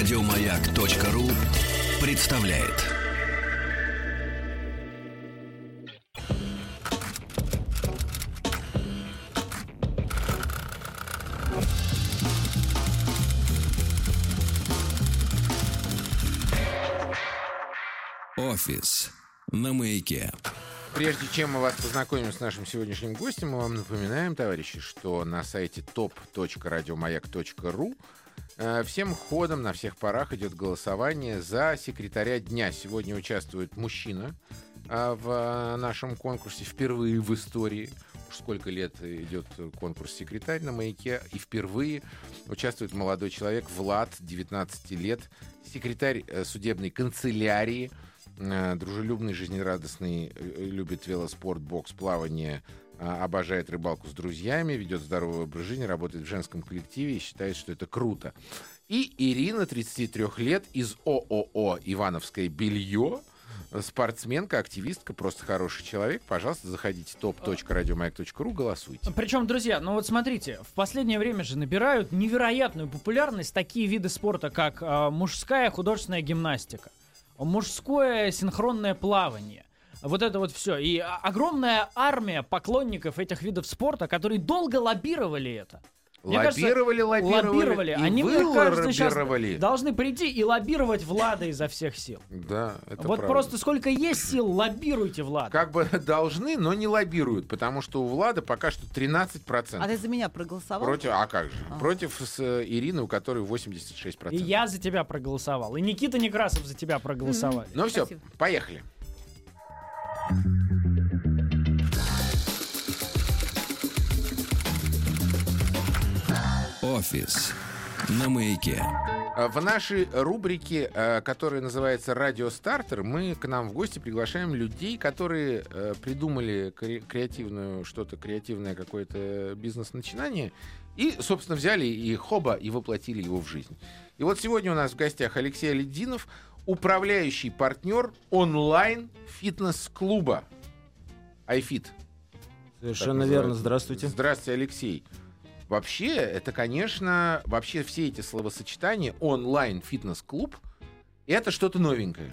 Радиомаяк.ру представляет. Офис на маяке. Прежде чем мы вас познакомим с нашим сегодняшним гостем, мы вам напоминаем, товарищи, что на сайте top.radiomayak.ru всем ходом на всех парах идет голосование за секретаря дня. Сегодня участвует мужчина э, в нашем конкурсе впервые в истории. Уж сколько лет идет конкурс «Секретарь» на «Маяке», и впервые участвует молодой человек Влад, 19 лет, секретарь э, судебной канцелярии – Э, дружелюбный, жизнерадостный, э, любит велоспорт, бокс, плавание, а, обожает рыбалку с друзьями, ведет здоровый образ жизни, работает в женском коллективе и считает, что это круто. И Ирина, 33 лет, из ООО «Ивановское белье», спортсменка, активистка, просто хороший человек. Пожалуйста, заходите top.radiomayak.ru, голосуйте. Причем, друзья, ну вот смотрите, в последнее время же набирают невероятную популярность такие виды спорта, как э, мужская художественная гимнастика мужское синхронное плавание. Вот это вот все. И огромная армия поклонников этих видов спорта, которые долго лоббировали это. Мне лоббировали, кажется, лоббировали, лоббировали. И Они, мне кажется, сейчас должны прийти и лоббировать Влада изо всех сил. Да, это Вот правда. просто сколько есть сил, лоббируйте Влада. Как бы должны, но не лоббируют, потому что у Влада пока что 13%. А ты за меня проголосовал? Против, а как же? А. Против с э, Ирины, у которой 86%. И я за тебя проголосовал. И Никита Некрасов за тебя проголосовал. Ну все, поехали. Офис на маяке. А в нашей рубрике, э, которая называется «Радио Стартер», мы к нам в гости приглашаем людей, которые э, придумали креативную, что-то креативное, какое-то бизнес-начинание, и, собственно, взяли и хоба и воплотили его в жизнь. И вот сегодня у нас в гостях Алексей Алединов, управляющий партнер онлайн-фитнес-клуба iFit. Совершенно верно. Здравствуйте. Здравствуйте, Алексей. Вообще, это, конечно, вообще все эти словосочетания онлайн фитнес-клуб это что-то новенькое.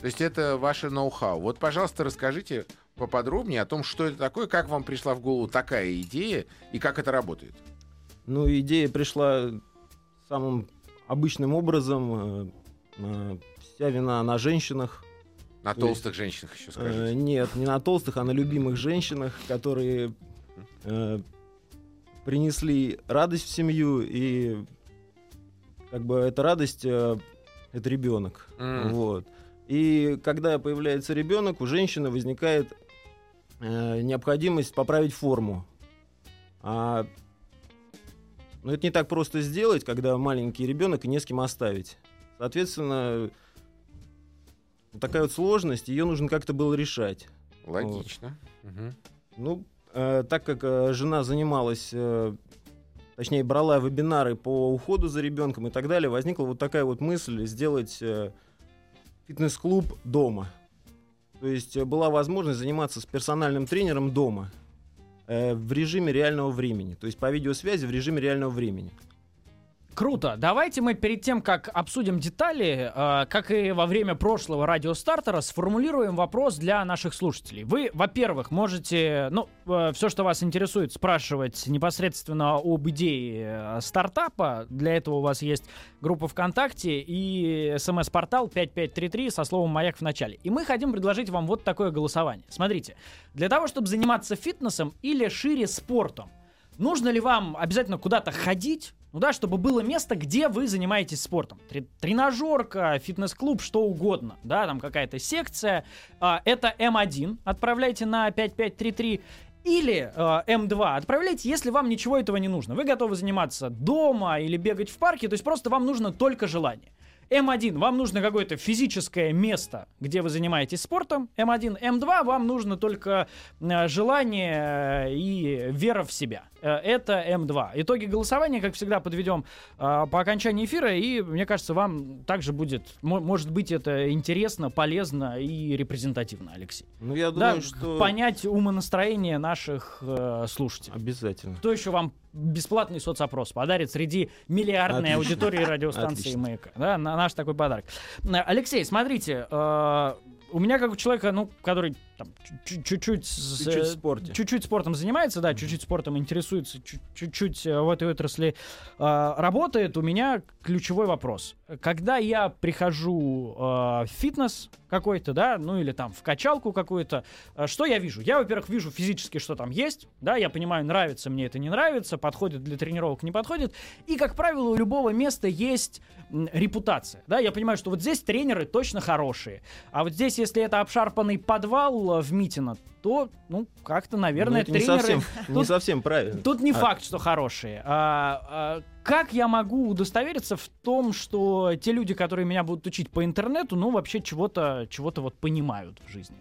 То есть это ваше ноу-хау. Вот, пожалуйста, расскажите поподробнее о том, что это такое, как вам пришла в голову такая идея и как это работает. Ну, идея пришла самым обычным образом. Э, э, вся вина на женщинах. На толстых есть, женщинах еще скажите. Э, нет, не на толстых, а на любимых женщинах, которые принесли радость в семью, и как бы эта радость э, это ребенок. Mm. Вот. И когда появляется ребенок, у женщины возникает э, необходимость поправить форму. А ну, это не так просто сделать, когда маленький ребенок и не с кем оставить. Соответственно, такая вот сложность, ее нужно как-то было решать. Логично. Вот. Угу. Ну, Э, так как э, жена занималась, э, точнее, брала вебинары по уходу за ребенком и так далее, возникла вот такая вот мысль сделать фитнес-клуб дома. То есть была возможность заниматься с персональным тренером дома в режиме реального времени, то есть по видеосвязи в режиме реального времени. Круто. Давайте мы перед тем, как обсудим детали, э, как и во время прошлого радиостартера, сформулируем вопрос для наших слушателей. Вы, во-первых, можете, ну, э, все, что вас интересует, спрашивать непосредственно об идее э, стартапа. Для этого у вас есть группа ВКонтакте и смс-портал 5533 со словом «Маяк» в начале. И мы хотим предложить вам вот такое голосование. Смотрите, для того, чтобы заниматься фитнесом или шире спортом, нужно ли вам обязательно куда-то ходить, ну да, чтобы было место, где вы занимаетесь спортом. Тренажерка, фитнес-клуб, что угодно. Да, там какая-то секция. А, это М1. Отправляйте на 5533. Или э, М2 отправляйте, если вам ничего этого не нужно. Вы готовы заниматься дома или бегать в парке, то есть просто вам нужно только желание. М1, вам нужно какое-то физическое место, где вы занимаетесь спортом. М1, М2, вам нужно только э, желание и вера в себя. Э, это М2. Итоги голосования, как всегда, подведем э, по окончании эфира, и мне кажется, вам также будет, может быть, это интересно, полезно и репрезентативно, Алексей. Ну, я думаю, да, что... Понять умонастроение наших э, слушателей. Обязательно. Кто еще вам бесплатный соцопрос подарит среди миллиардной Отлично. аудитории радиостанции Отлично. «Маяка». Да, на наш такой подарок. Алексей, смотрите, э, у меня как у человека, ну, который чуть-чуть, с- Чуть-чуть э, спорте. чуть-чуть спортом занимается, да, чуть-чуть спортом интересуется, чуть- чуть-чуть э, в этой отрасли э, работает, у меня ключевой вопрос. Когда я прихожу э, в фитнес какой-то, да, ну или там в качалку какую-то, э, что я вижу? Я, во-первых, вижу физически, что там есть, да, я понимаю, нравится мне это, не нравится, подходит для тренировок, не подходит. И, как правило, у любого места есть репутация, да, я понимаю, что вот здесь тренеры точно хорошие, а вот здесь, если это обшарпанный подвал э, в Митино, то, ну, как-то, Ну, наверное, это не тренеры... совсем, не Тут- совсем правильно. Тут не А- факт, что хорошие. А, а, как я могу удостовериться в том, что те люди, которые меня будут учить по интернету, ну, вообще чего-то чего вот понимают в жизни?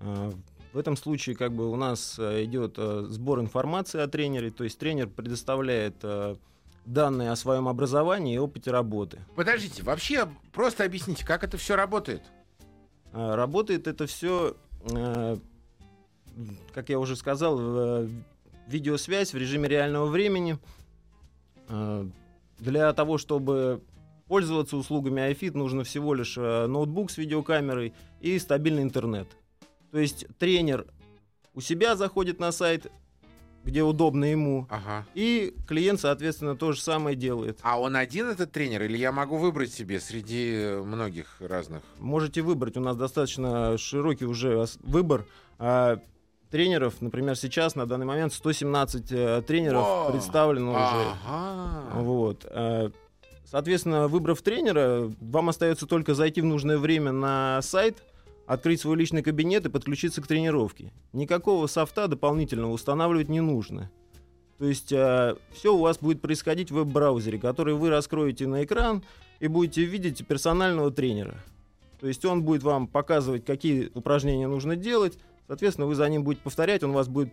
А, В этом случае как бы у нас э, идет э, сбор информации о тренере, то есть тренер предоставляет э, данные о своем образовании и опыте работы. Подождите, вообще просто объясните, как это все работает. А, Работает это все, как я уже сказал, э, видеосвязь в режиме реального времени. А, Для того, чтобы пользоваться услугами iFit, нужно всего лишь э, ноутбук с видеокамерой и стабильный интернет. То есть тренер у себя заходит на сайт, где удобно ему, Ага. и клиент, соответственно, то же самое делает. А он один этот тренер, или я могу выбрать себе среди э, многих разных? Можете выбрать, у нас достаточно широкий уже выбор а, тренеров. Например, сейчас на данный момент 117 э, тренеров Во! представлено уже. Ага. Вот. а, Соответственно, выбрав тренера, вам остается только зайти в нужное время на сайт, открыть свой личный кабинет и подключиться к тренировке. Никакого софта дополнительного устанавливать не нужно. То есть все у вас будет происходить в веб-браузере, который вы раскроете на экран и будете видеть персонального тренера. То есть он будет вам показывать, какие упражнения нужно делать. Соответственно, вы за ним будете повторять, он вас будет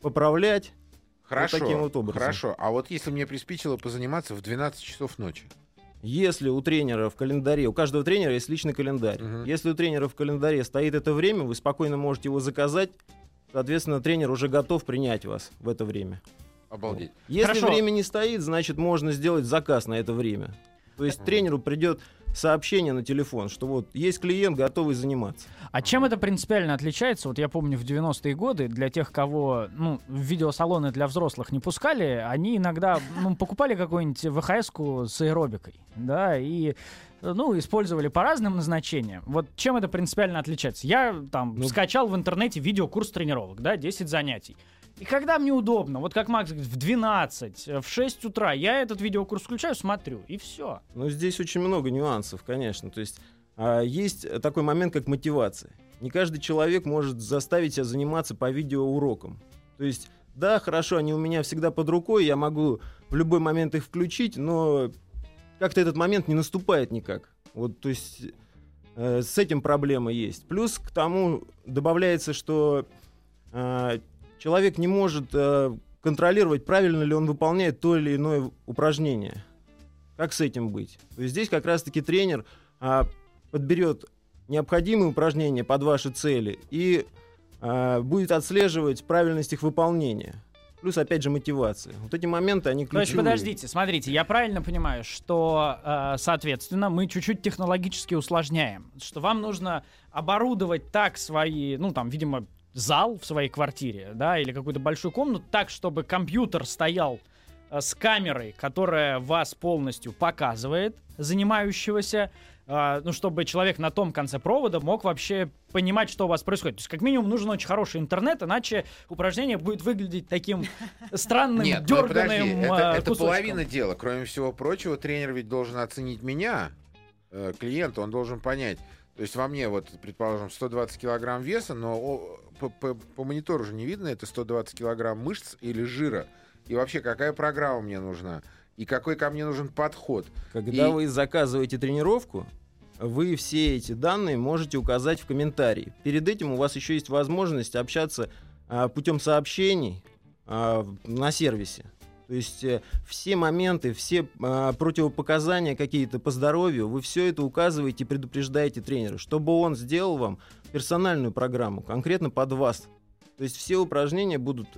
поправлять. Хорошо, таким вот образом. хорошо. А вот если мне приспичило позаниматься в 12 часов ночи? Если у тренера в календаре, у каждого тренера есть личный календарь. Мгм. Если у тренера в календаре стоит это время, вы спокойно можете его заказать. Соответственно, тренер уже готов принять вас в это время. Обалдеть. Если Хорошо. время не стоит, значит можно сделать заказ на это время. То есть тренеру придет сообщение на телефон, что вот есть клиент, готовый заниматься. А чем это принципиально отличается? Вот я помню в 90-е годы для тех, кого ну, в видеосалоны для взрослых не пускали, они иногда ну, покупали какую-нибудь ВХС-ку с аэробикой, да, и ну, использовали по разным назначениям. Вот чем это принципиально отличается? Я там Ну- скачал в интернете видеокурс тренировок, да, 10 занятий. И когда мне удобно, вот как Макс говорит, в 12, в 6 утра, я этот видеокурс включаю, смотрю, и все. Но здесь очень много нюансов, конечно. То есть а, есть такой момент, как мотивация. Не каждый человек может заставить себя заниматься по видеоурокам. То есть, да, хорошо, они у меня всегда под рукой, я могу в любой момент их включить, но как-то этот момент не наступает никак. Вот, то есть э, с этим проблема есть. Плюс к тому добавляется, что э, человек не может э, контролировать, правильно ли он выполняет то или иное упражнение. Как с этим быть? То есть здесь как раз-таки тренер а, подберет необходимые упражнения под ваши цели и а, будет отслеживать правильность их выполнения. Плюс, опять же, мотивация. Вот эти моменты, они То есть, ключевые. подождите, смотрите, я правильно понимаю, что, э, соответственно, мы чуть-чуть технологически усложняем, что вам нужно оборудовать так свои, ну, там, видимо, зал в своей квартире, да, или какую-то большую комнату, так, чтобы компьютер стоял э, с камерой, которая вас полностью показывает, занимающегося, э, ну, чтобы человек на том конце провода мог вообще понимать, что у вас происходит. То есть, как минимум, нужен очень хороший интернет, иначе упражнение будет выглядеть таким странным, Нет, ну дерганым подожди, это, э, это кусочком. половина дела. Кроме всего прочего, тренер ведь должен оценить меня, клиента, он должен понять. То есть во мне, вот, предположим, 120 килограмм веса, но по, по- по монитору же не видно, это 120 килограмм мышц или жира. И вообще, какая программа мне нужна? и какой ко мне нужен подход. Когда И- вы заказываете тренировку, вы все эти данные можете указать в комментарии. Перед этим у вас еще есть возможность общаться а, путем сообщений а, на сервисе. То есть э, все моменты, все а, противопоказания какие-то по здоровью, вы все это указываете и предупреждаете тренера, чтобы он сделал вам персональную программу, конкретно под вас. То есть все упражнения будут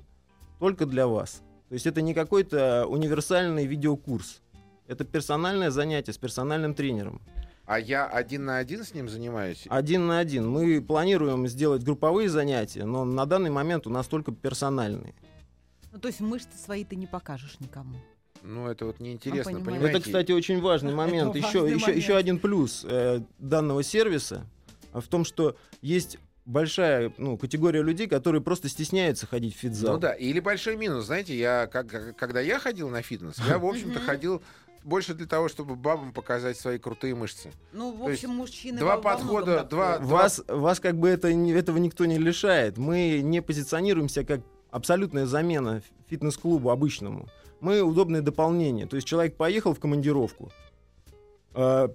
только для вас. То есть это не какой-то универсальный видеокурс. Это персональное занятие с персональным тренером. А я один на один с ним занимаюсь? Один на один. Мы планируем сделать групповые занятия, но на данный момент у нас только персональные. Ну, то есть мышцы свои ты не покажешь никому. Ну, это вот неинтересно, понимаю. понимаете? Это, кстати, очень важный момент. Это Еще, важный еще, момент. еще один плюс э, данного сервиса а, в том, что есть большая ну, категория людей, которые просто стесняются ходить в фитзал. Ну да, или большой минус. Знаете, я, как, когда я ходил на фитнес, я, в общем-то, ходил больше для того, чтобы бабам показать свои крутые мышцы. Ну, в общем, мужчины два подхода, два-. Вас, вас как бы это, этого никто не лишает. Мы не позиционируемся как абсолютная замена фитнес-клубу обычному. Мы удобное дополнение. То есть человек поехал в командировку, э,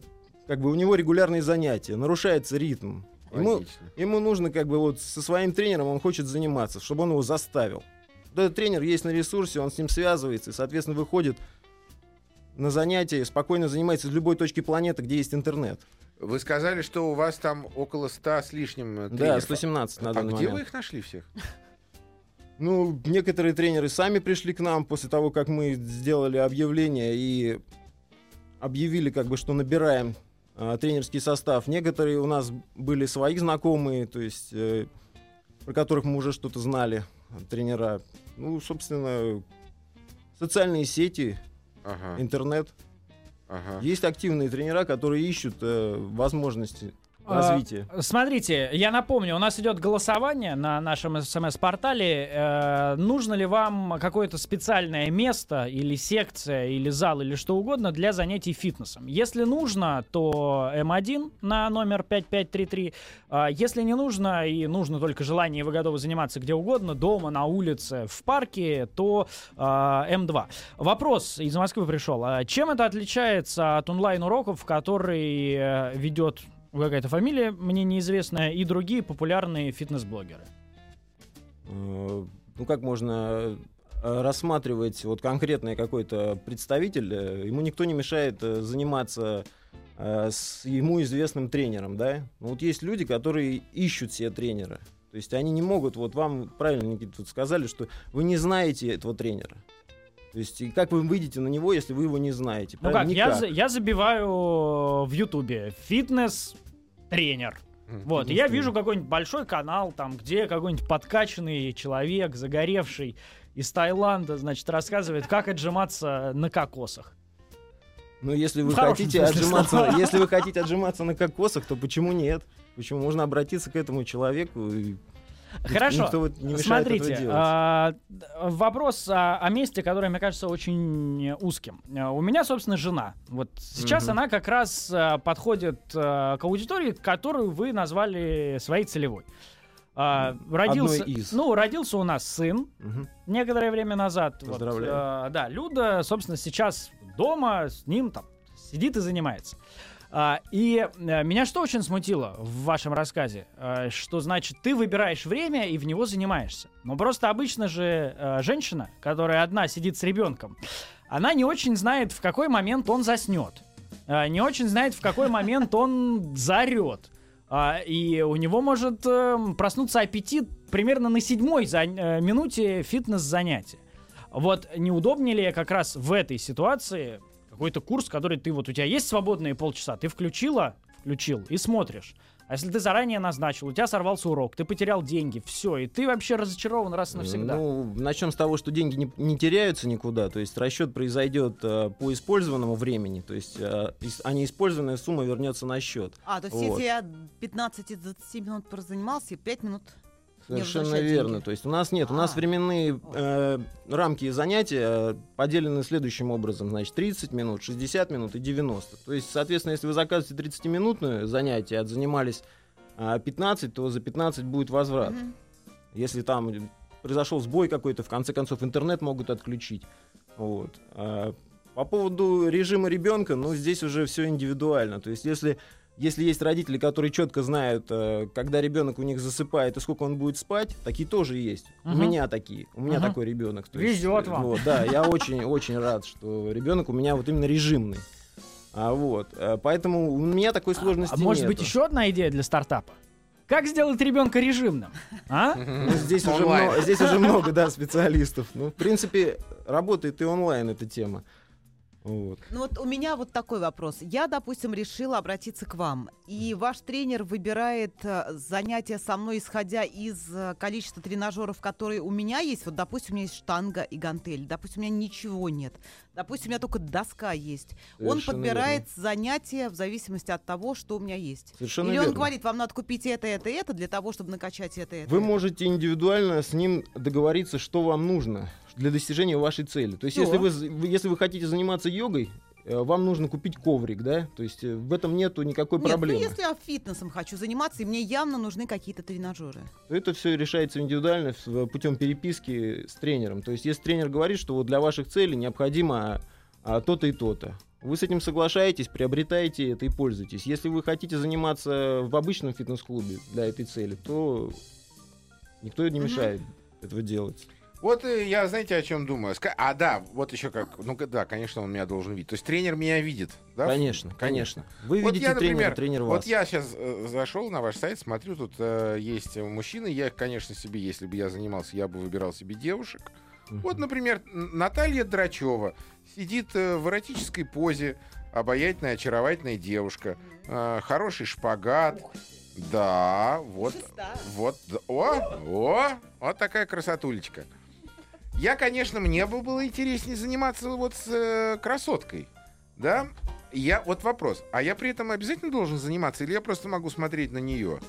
как бы у него регулярные занятия, нарушается ритм. Ему, ему нужно как бы вот со своим тренером он хочет заниматься, чтобы он его заставил. Вот этот тренер есть на ресурсе, он с ним связывается и, соответственно, выходит на занятия, спокойно занимается из любой точки планеты, где есть интернет. Вы сказали, что у вас там около 100 с лишним э, Да, тренеров. 117 на А данный где момент. вы их нашли всех? Ну, некоторые тренеры сами пришли к нам после того, как мы сделали объявление и объявили, как бы, что набираем а, тренерский состав. Некоторые у нас были свои знакомые, то есть э, про которых мы уже что-то знали, тренера. Ну, собственно, социальные сети, Ага, интернет. ага. Есть активные тренера, которые ищут э, возможности А, развития. Смотрите, я напомню, у нас идет голосование на нашем смс-портале. Э, нужно ли вам какое-то специальное место или секция, или зал, или что угодно для занятий фитнесом? Если нужно, то М1 на номер 5533. А если не нужно, и нужно только желание, и вы готовы заниматься где угодно, дома, на улице, в парке, то а, М2. Вопрос из Москвы пришел. Чем это отличается от онлайн-уроков, который э, ведет какая-то фамилия, мне неизвестная, и другие популярные фитнес-блогеры? Э, ну как можно э, рассматривать вот конкретный какой-то представитель, э, ему никто не мешает заниматься с ему известным тренером, да? Ну, вот есть люди, которые ищут себе тренера. То есть они не могут, вот вам правильно, Никита, тут сказали, что вы не знаете этого тренера. То есть и как вы выйдете на него, если вы его не знаете? Ну как, я, за- я забиваю в Ютубе фитнес-тренер. Вот, и я вижу какой-нибудь большой канал, там, где какой-нибудь подкачанный человек, загоревший из Таиланда, значит, рассказывает, как отжиматься на кокосах. Ну, если вы хотите отжиматься, слова. если вы хотите отжиматься на кокосах, то почему нет? Почему можно обратиться к этому человеку? И Хорошо. Вот Смотрите, а, вопрос о, о месте, которое, мне кажется, очень узким. А, У меня, собственно, жена. Вот сейчас Мгм. она как раз а, подходит а, к аудитории, которую вы назвали своей целевой. А, родился, из. ну, родился у нас сын Мгм. некоторое время назад. Вот, Поздравляю. а, да, Люда, собственно, сейчас дома с ним там сидит и занимается. А, и э, меня что очень смутило в вашем рассказе, э, что значит ты выбираешь время и в него занимаешься. Но просто обычно же э, женщина, которая одна сидит с ребенком, она не очень знает, в какой момент он заснет, э, не очень знает, в какой момент он заорет. А, и у него может э, проснуться аппетит примерно на седьмой минуте фитнес-занятия. Вот неудобнее ли как раз в этой ситуации какой-то курс, который ты вот у тебя есть свободные полчаса, ты включила, включил и смотришь. А если ты заранее назначил, у тебя сорвался урок, ты потерял деньги, все, и ты вообще разочарован раз и навсегда. Ну, начнем с того, что деньги не, не теряются никуда, то есть расчет произойдет э, по использованному времени, то есть э, ис- а неиспользованная сумма вернется на счет. А, то есть Вот. если я 15-20 минут прозанимался, и 5 минут Совершенно верно. деньги. То есть у нас нет, у нас А. временные э, рамки занятия э, поделены следующим образом. Значит, 30 минут, 60 минут и 90. То есть, соответственно, если вы заказываете 30-минутное занятие, а, 15, то за 15 будет возврат. Мгм. Если там произошел сбой какой-то, в конце концов интернет могут отключить. Вот. А, По поводу режима ребенка, ну, здесь уже все индивидуально. То есть, если, если есть родители, которые четко знают, э, когда ребенок у них засыпает и сколько он будет спать, такие тоже есть. Мгм. У меня такие. У меня Мгм. такой ребенок. Везет вам. Вот, да, я очень-очень рад, что ребенок у меня вот именно режимный. А вот, э, поэтому у меня такой сложности А может быть нету. еще одна идея для стартапа? Как сделать ребенка режимным? А? Ну, здесь, уже много, здесь уже много, да, специалистов. Ну, в принципе, работает и онлайн эта тема. Вот. Ну вот у меня вот такой вопрос. Я, допустим, решила обратиться к вам, и ваш тренер выбирает э, занятия со мной, исходя из э, количества тренажеров, которые у меня есть. Вот, допустим, у меня есть штанга и гантель. Допустим, у меня ничего нет. Допустим, у меня только доска есть. Он Совершенно подбирает занятия в зависимости от того, что у меня есть. Совершенно Или он верно. говорит, вам надо купить это, это, это для того, чтобы накачать это, это. Вы это». можете индивидуально с ним договориться, что вам нужно для достижения вашей цели. То есть, если вы, если вы хотите заниматься йогой, э, вам нужно купить коврик, да? То есть э, в этом нету никакой Нет, проблемы. ну если я фитнесом хочу заниматься, и мне явно нужны какие-то тренажеры. то это все решается индивидуально путем переписки с тренером. То есть, если тренер говорит, что вот для ваших целей необходимо а, то-то и то-то, вы с этим соглашаетесь, приобретаете это и пользуетесь. Если вы хотите заниматься в обычном фитнес-клубе для этой цели, то никто не мешает этого делать. Вот э, я, знаете, о чем думаю? А, да, вот еще как. Ну, да, конечно, он меня должен видеть. То есть тренер меня видит, да? Конечно, конечно. Вы Вот видите я, тренера, например, тренер Вот вас. я сейчас зашел на ваш сайт, смотрю, тут э, есть мужчины. Я, конечно, себе, если бы я занимался, я бы выбирал себе девушек. Мгм. Вот, например, Наталья Драчева сидит э, в эротической позе, обаятельная, очаровательная девушка, э, хороший шпагат. Да, вот, вот, о, о, вот такая красотулечка. Я, конечно, мне бы было интереснее заниматься вот с э, красоткой, да? Я вот вопрос, а я при этом обязательно должен заниматься, или я просто могу смотреть на нее?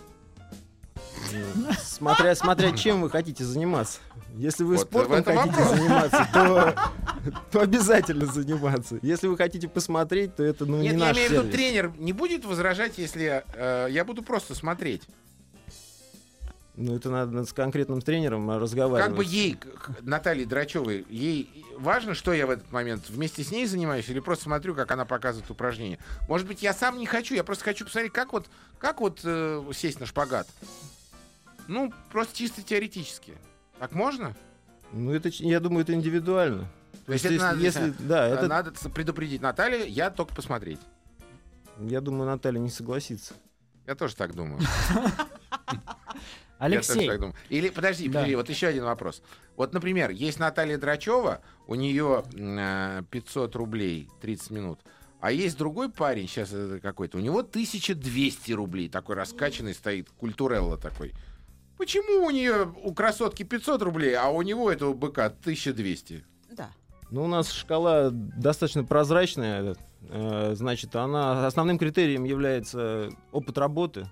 Смотря, смотря чем вы хотите заниматься. Если вы Вот спортом хотите вопрос. заниматься, то, то обязательно заниматься. Если вы хотите посмотреть, то это ну, Нет, не я наш имею в виду, тренер не будет возражать, если э, я буду просто смотреть. Ну, это надо с конкретным тренером разговаривать. Как бы ей, Наталье Драчевой, ей важно, что я в этот момент вместе с ней занимаюсь, или просто смотрю, как она показывает упражнения. Может быть, я сам не хочу, я просто хочу посмотреть, как вот, как вот э, сесть на шпагат. Ну, просто чисто теоретически. Так можно? Ну, это, я думаю, это индивидуально. То есть если, это надо, если- не да, это, надо предупредить Наталью, я только посмотреть. я думаю, Наталья не согласится. Я тоже так думаю. Я тоже Алексей, так думаю. Или, подожди, Да. подожди, вот еще один вопрос. Вот, например, есть Наталья Драчева, у нее м, э, 500 рублей 30 минут, а есть другой парень, сейчас это какой-то, у него 1200 рублей, такой раскачанный стоит, культурелла такой. Почему у нее, у красотки 500 рублей, а у него этого быка 1200? Да. Ну, у нас шкала достаточно прозрачная. э, Значит, она основным критерием является опыт работы.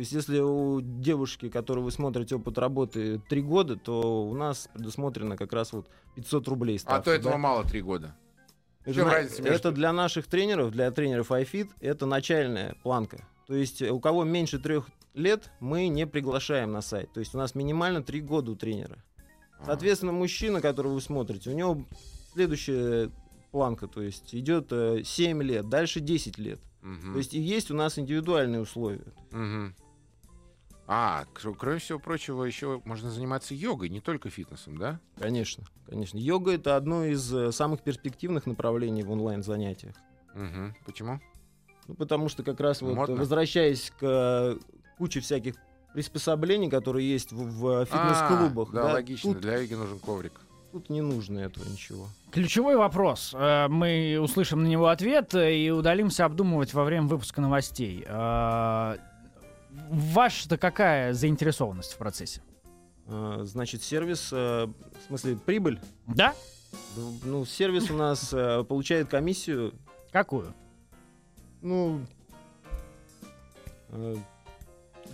То есть, если у девушки, которую вы смотрите, опыт работы 3 года, то у нас предусмотрено как раз вот 500 рублей А ставка, то этого да. мало 3 года. Это, чем разница между- это для наших тренеров, для тренеров iFit, это начальная планка. То есть, э, у кого меньше трех лет, мы не приглашаем на сайт. То есть, у нас минимально 3 года у тренера. А. Соответственно, мужчина, которого вы смотрите, у него следующая планка, то есть идет э, 7 лет, дальше 10 лет. Мгм. То есть и есть у нас индивидуальные условия. Мгм. А, кр- кроме всего прочего, еще можно заниматься йогой, не только фитнесом, да? Конечно, конечно. Йога это одно из э, самых перспективных направлений в онлайн занятиях. Мгм. Почему? Ну, потому что как раз вот Модно. возвращаясь к куче всяких приспособлений, которые есть в, в фитнес-клубах, А, да, да, логично. тут, Для йоги нужен коврик. тут не нужно этого ничего. ключевой вопрос. Э, Мы услышим на него ответ э, и удалимся обдумывать во время выпуска новостей. Ваша-то какая заинтересованность в процессе? А, Значит, сервис, э, в смысле прибыль, Да? ну сервис у нас э, получает комиссию Какую? Ну, э,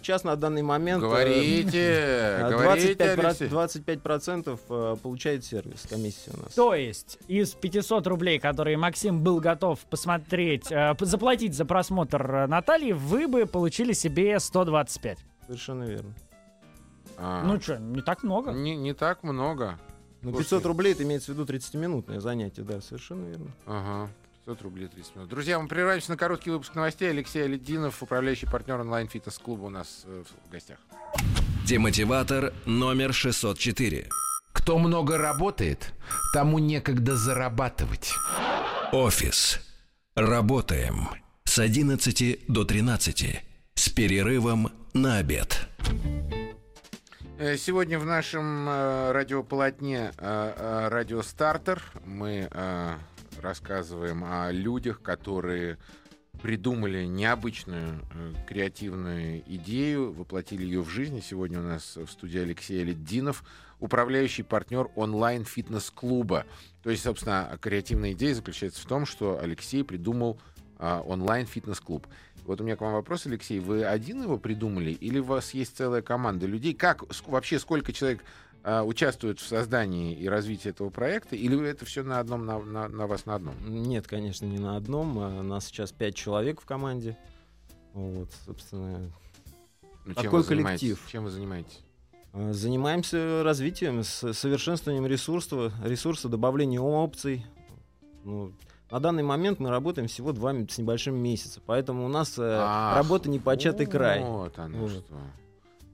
сейчас на данный момент э, Говорите, э, говорите, 25%, Алексей. 25% э, получает сервис, комиссия у нас. То есть из 500 рублей, которые Максим был готов посмотреть, э, заплатить за просмотр э, Натальи, вы бы получили себе 125. Совершенно верно. А, Ну что, не так много. не, не так много. Ну, Слушайте. 500 рублей это имеется в виду 30-минутное занятие, да, совершенно верно. Ага. 500 рублей 30 минут. Друзья, мы прерываемся на короткий выпуск новостей. Алексей Алидинов, управляющий партнер онлайн-фитнес-клуба у нас э, в гостях. Демотиватор номер 604. Кто много работает, тому некогда зарабатывать. Офис. Работаем. С 11 до 13. С перерывом на обед. Э, Сегодня в нашем э, радиополотне э, э, «Радио Стартер» мы рассказываем о людях, которые придумали необычную э, креативную идею, воплотили ее в жизнь. Сегодня у нас в студии Алексей Леддинов, управляющий партнер онлайн-фитнес-клуба. То есть, собственно, креативная идея заключается в том, что Алексей придумал а, онлайн-фитнес-клуб. Вот у меня к вам вопрос, Алексей. Вы один его придумали или у вас есть целая команда людей? Как вообще сколько человек а, участвует в создании и развитии этого проекта? Или это все на одном на, на- на вас на одном? Нет, конечно, не на одном. а, Нас сейчас 5 человек в команде. Вот, собственно, Ну, Такой коллектив. Чем вы занимаетесь? а, занимаемся развитием, совершенствованием ресурса, ресурса, добавлением опций. Ну, на данный момент мы работаем всего два с небольшим месяца, поэтому у нас э, Ах, работа не початый край. Вот оно Вот. что.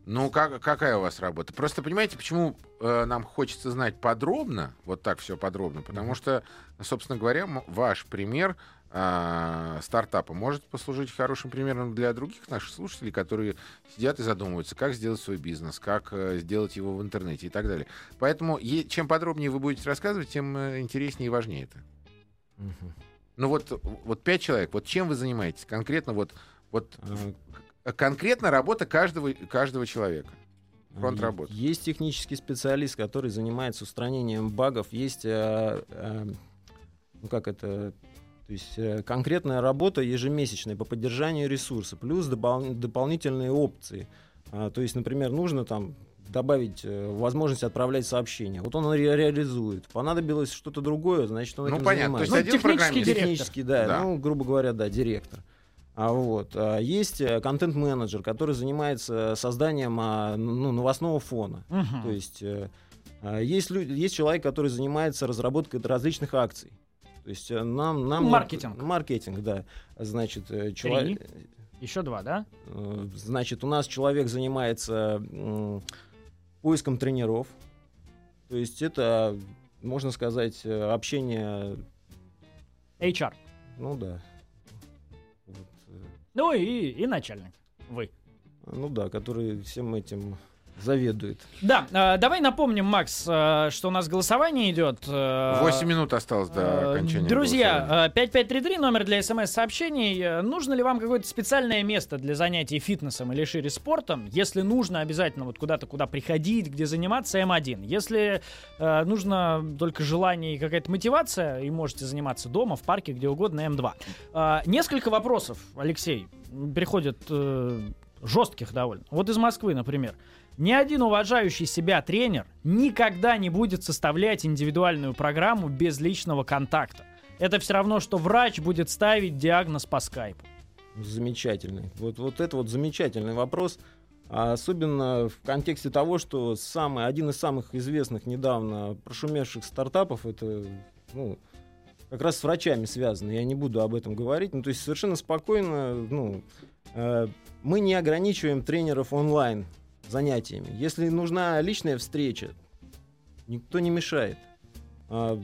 Ну, как, какая у вас работа? Просто понимаете, почему э, нам хочется знать подробно, вот так все подробно, потому что, собственно говоря, ваш пример э, стартапа может послужить хорошим примером для других наших слушателей, которые сидят и задумываются, как сделать свой бизнес, как э, сделать его в интернете и так далее. Поэтому е- чем подробнее вы будете рассказывать, тем э, интереснее и важнее это. Мгм. Ну вот, вот пять человек, вот чем вы занимаетесь конкретно, вот, вот конкретно работа каждого, каждого человека. Фронт работы. Есть технический специалист, который занимается устранением багов. Есть, э, э, ну как это, то есть э, конкретная работа ежемесячная по поддержанию ресурса, плюс допол- дополнительные опции. А, то есть, например, нужно там добавить э, возможность отправлять сообщения. Вот он ре- реализует. Понадобилось что-то другое, значит, он Ну, этим понятно. То есть занимается. Ну, один технический программист. директор. Технический, да, Да. ну, грубо говоря, да, директор. А вот а, есть э, контент-менеджер, который занимается созданием а, ну, новостного фона. Мгм. То есть э, а, есть, лю- есть человек, который занимается разработкой различных акций. То есть э, нам, нам Маркетинг. маркетинг, да. Значит, э, чело- Еще два, да? э, значит, у нас человек занимается поиском тренеров. То есть это, можно сказать, э, общение, HR. ну да. Ну и, и начальник. Вы. ну да, который всем этим заведует. Да, э, давай напомним, Макс, э, что у нас голосование идет. э, 8 минут осталось до Э, окончания. Друзья, э, 5533, номер для смс-сообщений. Э, Нужно ли вам какое-то специальное место для занятий фитнесом или шире спортом? Если нужно, обязательно вот куда-то, куда приходить, где заниматься, М1. Если э, нужно только желание и какая-то мотивация, и можете заниматься дома, в парке, где угодно, М2. Э, Несколько вопросов, Алексей, приходят э, жестких довольно. Вот из Москвы, например. Ни один уважающий себя тренер никогда не будет составлять индивидуальную программу без личного контакта. Это все равно, что врач будет ставить диагноз по скайпу. Замечательный. Вот, вот это вот замечательный вопрос. А Особенно в контексте того, что самый, один из самых известных недавно прошумевших стартапов, это ну, как раз с врачами связано. Я не буду об этом говорить. Ну, то есть совершенно спокойно, ну, э, мы не ограничиваем тренеров онлайн занятиями. Если нужна личная встреча, никто не мешает. А,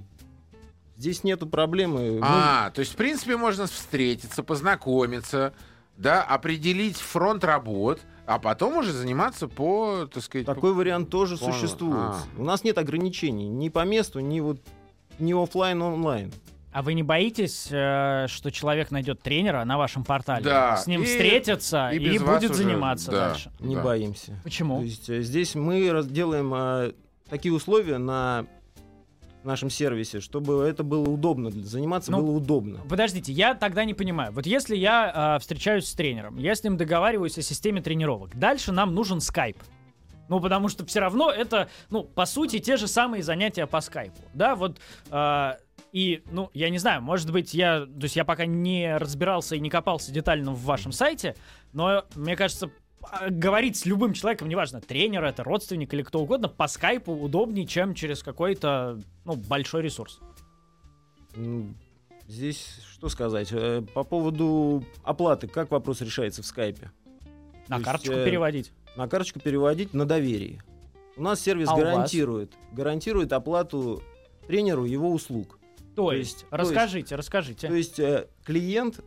здесь нету проблемы. Мы- А, то есть, в принципе, можно встретиться, познакомиться, да, определить фронт работ, а потом уже заниматься по, так сказать, по- Такой вариант тоже Понял. существует. А. У нас нет ограничений ни по месту, ни вот ни офлайн, онлайн. А вы не боитесь, э, что человек найдет тренера на вашем портале, Да, с ним и- встретится и и, будет уже, заниматься да. дальше? Не Да. боимся. Почему? То есть э, здесь мы делаем э, такие условия на нашем сервисе, чтобы это было удобно, для- заниматься Ну, было удобно. Подождите, я тогда не понимаю. Вот если я э, встречаюсь с тренером, я с ним договариваюсь о системе тренировок, дальше нам нужен скайп. Ну, потому что все равно это, ну, по сути, те же самые занятия по скайпу. Да, вот. э, и, ну, я не знаю, может быть, я, то есть я пока не разбирался и не копался детально в вашем сайте, но мне кажется, а, говорить с любым человеком, неважно, тренер это, родственник или кто угодно, по скайпу удобнее, чем через какой-то ну, большой ресурс. Здесь что сказать? Э, По поводу оплаты, как вопрос решается в скайпе? На То есть, карточку э, переводить. На карточку переводить на доверие. У нас сервис А гарантирует, гарантирует оплату тренеру его услуг. То то есть, есть- то расскажите, расскажите. То есть э, клиент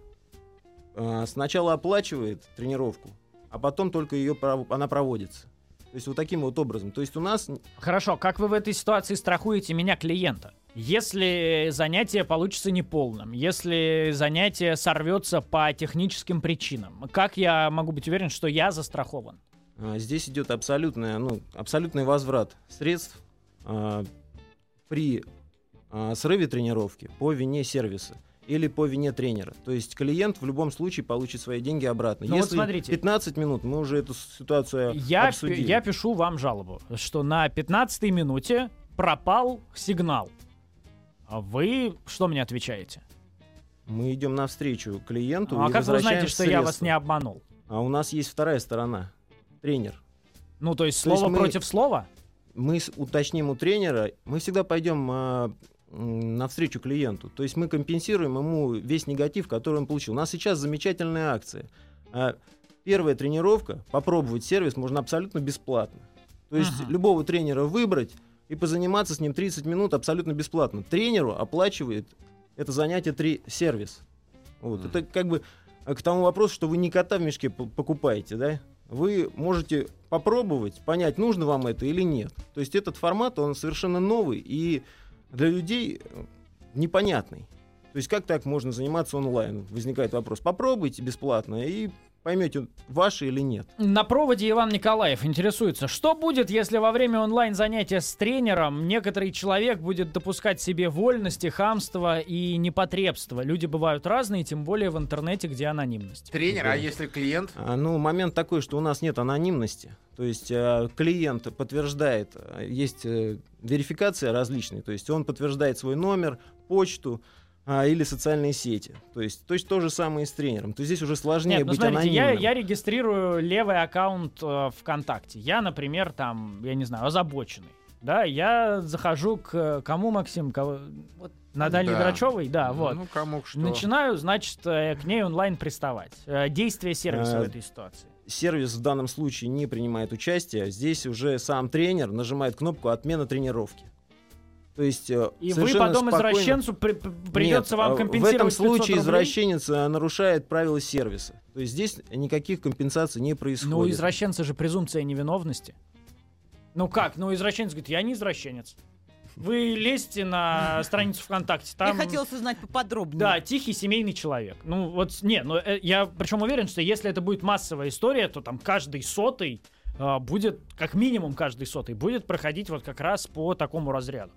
э, сначала оплачивает тренировку, а потом только ее она проводится. То есть вот таким вот образом. То есть у нас Хорошо, как вы в этой ситуации страхуете меня, клиента? Если занятие получится неполным, если занятие сорвется по техническим причинам, как я могу быть уверен, что я застрахован? А, Здесь идет абсолютная, ну, абсолютный возврат средств а, при а, срыве тренировки по вине сервиса или по вине тренера. То есть клиент в любом случае получит свои деньги обратно. Ну вот Если смотрите. 15 минут, мы уже эту ситуацию Я, пи- обсудили. я пишу вам жалобу, что на 15 минуте пропал сигнал. А вы что мне отвечаете? Мы идем навстречу клиенту Ну, а как вы знаете, что я вас средства. не обманул? А у нас есть вторая сторона. Тренер. Ну, то есть То есть слово мы- против слова? мы уточним у тренера, мы всегда пойдем а, навстречу клиенту. То есть мы компенсируем ему весь негатив, который он получил. У нас сейчас замечательная акция. А, Первая тренировка, попробовать сервис можно абсолютно бесплатно. То есть Ага. любого тренера выбрать и позаниматься с ним 30 минут абсолютно бесплатно. Тренеру оплачивает это занятие три сервис. Вот. Мгм. Это как бы а, к тому вопросу, что вы не кота в мешке покупаете, да? Вы можете попробовать, понять, нужно вам это или нет. То есть этот формат, он совершенно новый и для людей э, непонятный. То есть как так можно заниматься онлайн? Возникает вопрос. Попробуйте бесплатно и поймете, ваше или нет. На проводе Иван Николаев интересуется, что будет, если во время онлайн-занятия с тренером некоторый человек будет допускать себе вольности, хамство и непотребство. Люди бывают разные, тем более в интернете, где анонимность. Тренер, Да. а если клиент? А, Ну, момент такой, что у нас нет анонимности. То есть э, клиент подтверждает, э, есть э, верификация различная, то есть он подтверждает свой номер, почту а, или социальные сети. То есть точно то же самое и с тренером. То есть здесь уже сложнее Нет, ну быть смотрите, я, анонимным. я регистрирую левый аккаунт э, ВКонтакте. Я, например, там, я не знаю, озабоченный. Да, я захожу к кому, Максим? Кого? Вот Наталье Да. Грачевой, да, вот. Ну, кому что. Начинаю, значит, э, к ней онлайн приставать. Э, Действие сервиса Э, в этой ситуации. Сервис в данном случае не принимает участие. Здесь уже сам тренер нажимает кнопку «Отмена тренировки». То есть э, И вы потом спокойно- извращенцу при- при- придется Нет, вам компенсировать В этом 500 случае извращенец э, нарушает правила сервиса. То есть здесь никаких компенсаций не происходит. Ну, у извращенца же презумпция невиновности. Ну как? Ну, извращенец говорит, я не извращенец. Вы лезьте на страницу ВКонтакте, там... Я хотелось узнать поподробнее. Да, тихий семейный человек. Ну вот, не, ну я причем уверен, что если это будет массовая история, то там каждый сотый будет, как минимум каждый сотый, будет проходить вот как раз по такому разряду.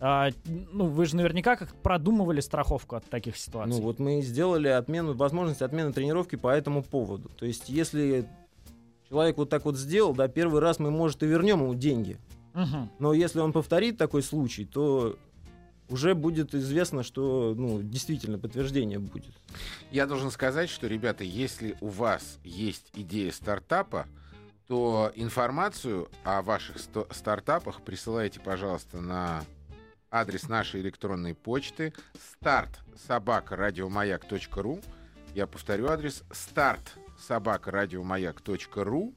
А, ну, вы же наверняка как продумывали страховку от таких ситуаций. Ну вот мы сделали отмену, возможность отмены тренировки по этому поводу. То есть если человек вот так вот сделал, да, первый раз мы, может, и вернем ему деньги. Мгм. Но если он повторит такой случай, то уже будет известно, что ну, действительно подтверждение будет. Я должен сказать, что, ребята, если у вас есть идея стартапа, то информацию о ваших стартапах присылайте, пожалуйста, на адрес нашей электронной почты старт собака радиомаяк.ру. Я повторю адрес старт собака радиомаяк.ру.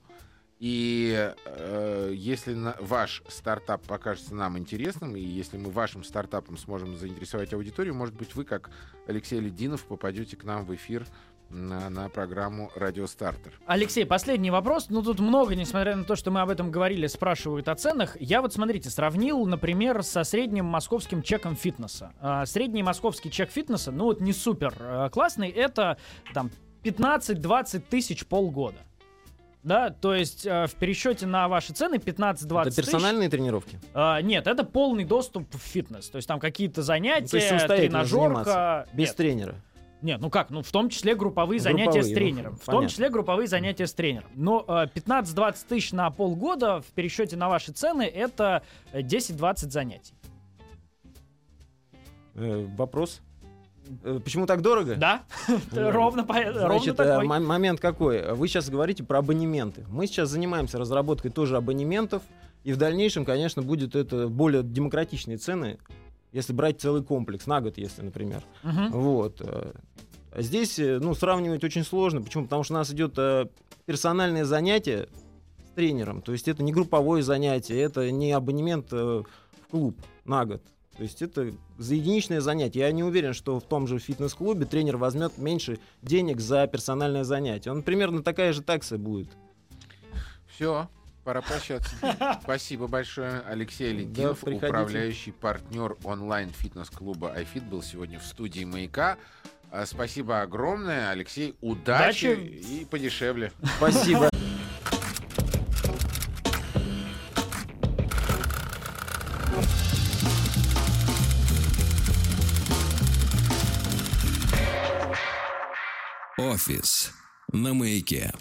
И э, если на- ваш стартап покажется нам интересным, и если мы вашим стартапом сможем заинтересовать аудиторию, может быть, вы, как Алексей Лединов, попадете к нам в эфир на, на программу «Радио Стартер». Алексей, последний вопрос. Ну, тут много, несмотря на то, что мы об этом говорили, спрашивают о ценах. Я вот, смотрите, сравнил, например, со средним московским чеком фитнеса. А, средний московский чек фитнеса, ну, вот не супер а, классный, это там 15-20 тысяч полгода. Да, то есть а, в пересчете на ваши цены 15-20 Это тысяч. персональные тренировки? А, нет, это полный доступ в фитнес. То есть там какие-то занятия, Ну, то есть тренажерка. без Нет, тренера. Нет, ну как, ну в том числе групповые занятия Групповые, с ну, тренером. в том числе групповые занятия с тренером. Но э, 15-20 тысяч на полгода в пересчете на ваши цены это э, 10-20 занятий. Э, вопрос? Э, Почему так дорого? Да, Ну, ровно по- ровно Значит, э, такой. мо- момент какой? Вы сейчас говорите про абонементы. Мы сейчас занимаемся разработкой тоже абонементов, и в дальнейшем, конечно, будет это более демократичные цены, если брать целый комплекс на год, если, например. Мгм. Вот. э, а Здесь, э, ну, сравнивать очень сложно. Почему? Потому что у нас идет э, персональное занятие с тренером. То есть это не групповое занятие, это не абонемент в клуб на год. То есть это за единичное занятие. Я не уверен, что в том же фитнес-клубе тренер возьмет меньше денег за персональное занятие. Он примерно такая же такса будет. Все, пора прощаться. Спасибо большое. Алексей Легилов, приходите. управляющий партнер онлайн-фитнес-клуба iFit, был сегодня в студии «Маяка». А, Спасибо огромное, Алексей. Удачи, Удачи. и подешевле. Спасибо. Офис на маяке.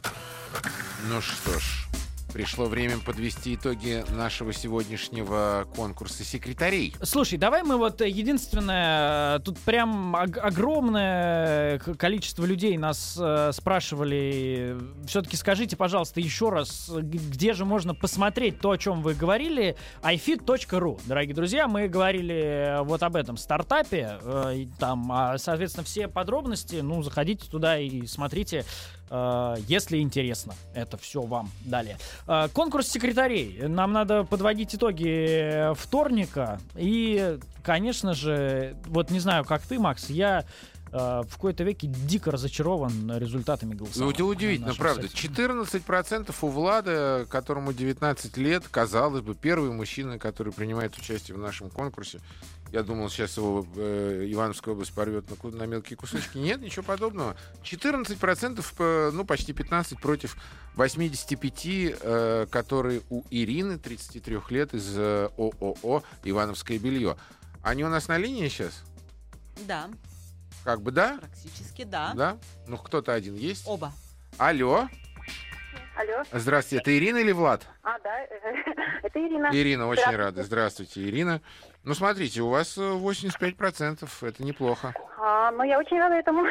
Ну что ж, пришло время подвести итоги нашего сегодняшнего конкурса секретарей. Слушай, давай мы вот э, единственное, э, тут прям ог- огромное к- количество людей нас э, спрашивали. Все-таки скажите, пожалуйста, еще раз, где же можно посмотреть то, о чем вы говорили? ifit.ru, дорогие друзья, мы говорили э, вот об этом стартапе, э, там, а, соответственно, все подробности, ну, заходите туда и смотрите, э, если интересно. Это все вам далее. Э, Конкурс секретарей. Нам надо подводить итоги вторника. И, конечно же, вот не знаю, как ты, Макс, я э, в какой-то веке дико разочарован результатами Ну, голосования. это удивительно, правда. сайте. 14% у Влада, которому 19 лет, казалось бы, первый мужчина, который принимает участие в нашем конкурсе. Я думал, сейчас его э, Ивановская область порвет на, на мелкие кусочки. Нет, ничего подобного. 14%, э, ну, почти 15 против 85, э, которые у Ирины, 33 лет, из э, ООО «Ивановское белье». Они у нас на линии сейчас? Да, Как бы да? практически да. Да? Ну, кто-то один есть. Оба. Алло. Алло. Здравствуйте, это Ирина или Влад? А, да, это Ирина. Ирина, очень рада. Здравствуйте, Ирина. Ну, смотрите, у вас э, 85%, это неплохо. А, ну, я очень рада этому.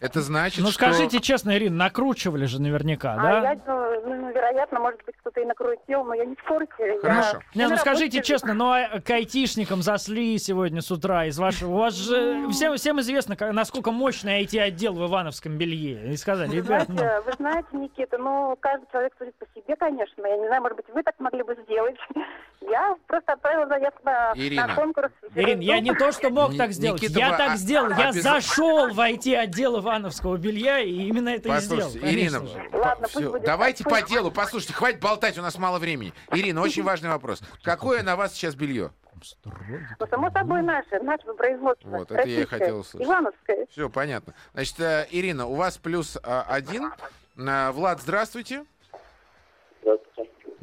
Это значит, Ну, что... скажите честно, Ирина, накручивали же наверняка, А да? я, ну, ну, вероятно, может быть, кто-то и накрутил, но я не в курсе. Хорошо. Я Не, ну скажите честно, ну а к айтишникам засли сегодня с утра из вашего... У вас же всем, всем известно, как- насколько мощный IT-отдел в Ивановском белье. И сказали, ребят, ну... вы знаете, Никита, ну, каждый человек судит по себе, конечно. Я не знаю, может быть, вы так могли бы сделать. Я просто отправила заявку на, Ирина. на конкурс. Ирин, я не то, что мог так сделать. Никита, я вы так а- сделал. Я зашел в IT-отдел Ивановского белья и именно это и сделал. Ирина, по- Ладно, будет давайте по делу. Послушайте, хватит болтать, у нас мало времени. Ирина, очень важный вопрос. Какое на вас сейчас белье? Ну, само собой, наше, наше производство. Вот, это я и российское, хотел услышать. Ивановское. Все, понятно. Значит, э, Ирина, у вас плюс а, один. А, Влад, здравствуйте.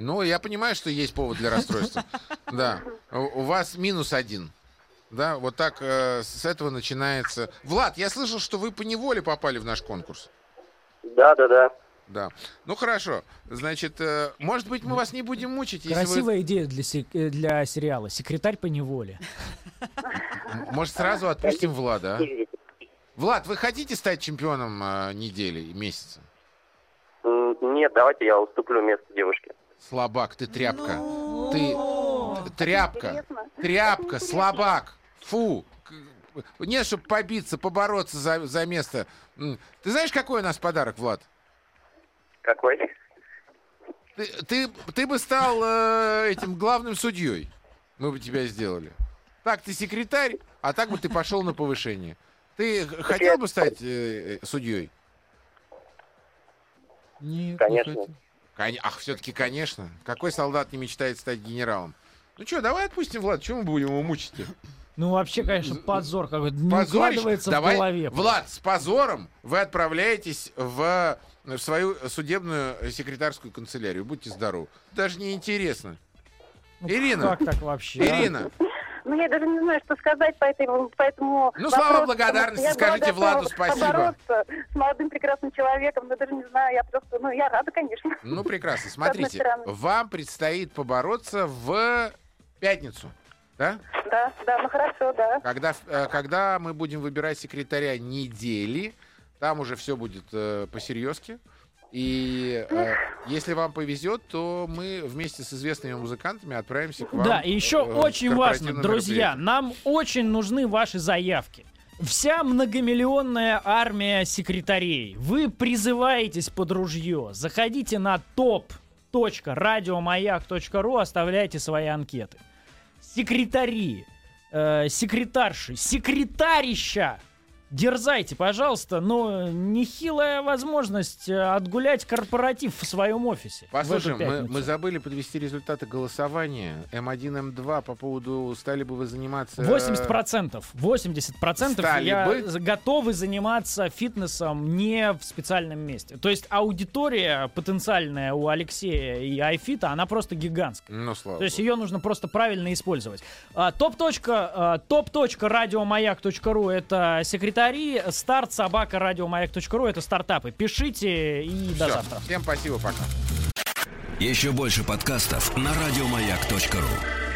Ну, я понимаю, что есть повод для расстройства. Да. У вас минус один. Да, вот так э, с этого начинается. Влад, я слышал, что вы по неволе попали в наш конкурс. Да, да, да. Да. Ну хорошо. Значит, э, может быть, мы вас не будем мучить, если вы. Красивая идея для, се- э, для сериала. Секретарь по неволе. Может, сразу отпустим Влада, а? Влад, вы хотите стать чемпионом э, недели, месяца? М, Нет, давайте я уступлю место девушке. Слабак, ты тряпка. Ты т- тряпка. Интересно. Тряпка, слабак. Фу. Нет, чтобы побиться, побороться за, за место. Ты знаешь, какой у нас подарок, Влад? Какой? Ты, ты, ты бы стал э, этим главным судьей. Мы бы тебя сделали. Так, ты секретарь, а так бы ты пошел на повышение. Ты хотел бы стать э, э, судьей? Нет, Конечно. Кон- Ах, все-таки, конечно. Какой солдат не мечтает стать генералом? Ну что, давай отпустим Влад, чего мы будем его мучить Ну, вообще, конечно, позор какой-то. Не Позорище? укладывается Давай, в голове. Влад, с позором вы отправляетесь в, в свою судебную секретарскую канцелярию. Будьте здоровы. Даже не интересно. Ну, Ирина, Как так вообще? а? Ну, я даже не знаю, что сказать по этому, по этому Ну, слова вопросу, благодарности что я скажите Владу спасибо. побороться с молодым прекрасным человеком, но даже не знаю, я просто, ну, я рада, конечно. ну прекрасно. Смотрите, вам предстоит побороться в пятницу. Да? Да, да, ну хорошо, да. Когда, э, когда мы будем выбирать секретаря недели, там уже все будет э, по-серьезки. И э, если вам повезет, то мы вместе с известными музыкантами отправимся к вам. Да, и еще э, очень важно, друзья, нам очень нужны ваши заявки. Вся многомиллионная армия секретарей. Вы призываетесь под ружье. Заходите на top.радиомаяк.ру, оставляйте свои анкеты. Секретари, э, секретарши, секретарища. Дерзайте, пожалуйста, но нехилая возможность э, отгулять корпоратив в своем офисе. Послушай, мы, мы забыли подвести результаты голосования. М1, М2 по поводу стали бы вы заниматься... 80%. 80% Стали я бы? готовы заниматься фитнесом не в специальном месте. То есть аудитория потенциальная у Алексея и Айфита, она просто гигантская. Ну, слава То есть богу. ее нужно просто правильно использовать. А, топ. точка, а, топ.радиомаяк.ру секретари, старт собака радиомаяк.ру это стартапы. Пишите и до Всё. завтра. Всем спасибо, пока. Еще больше подкастов на радиомаяк.ру.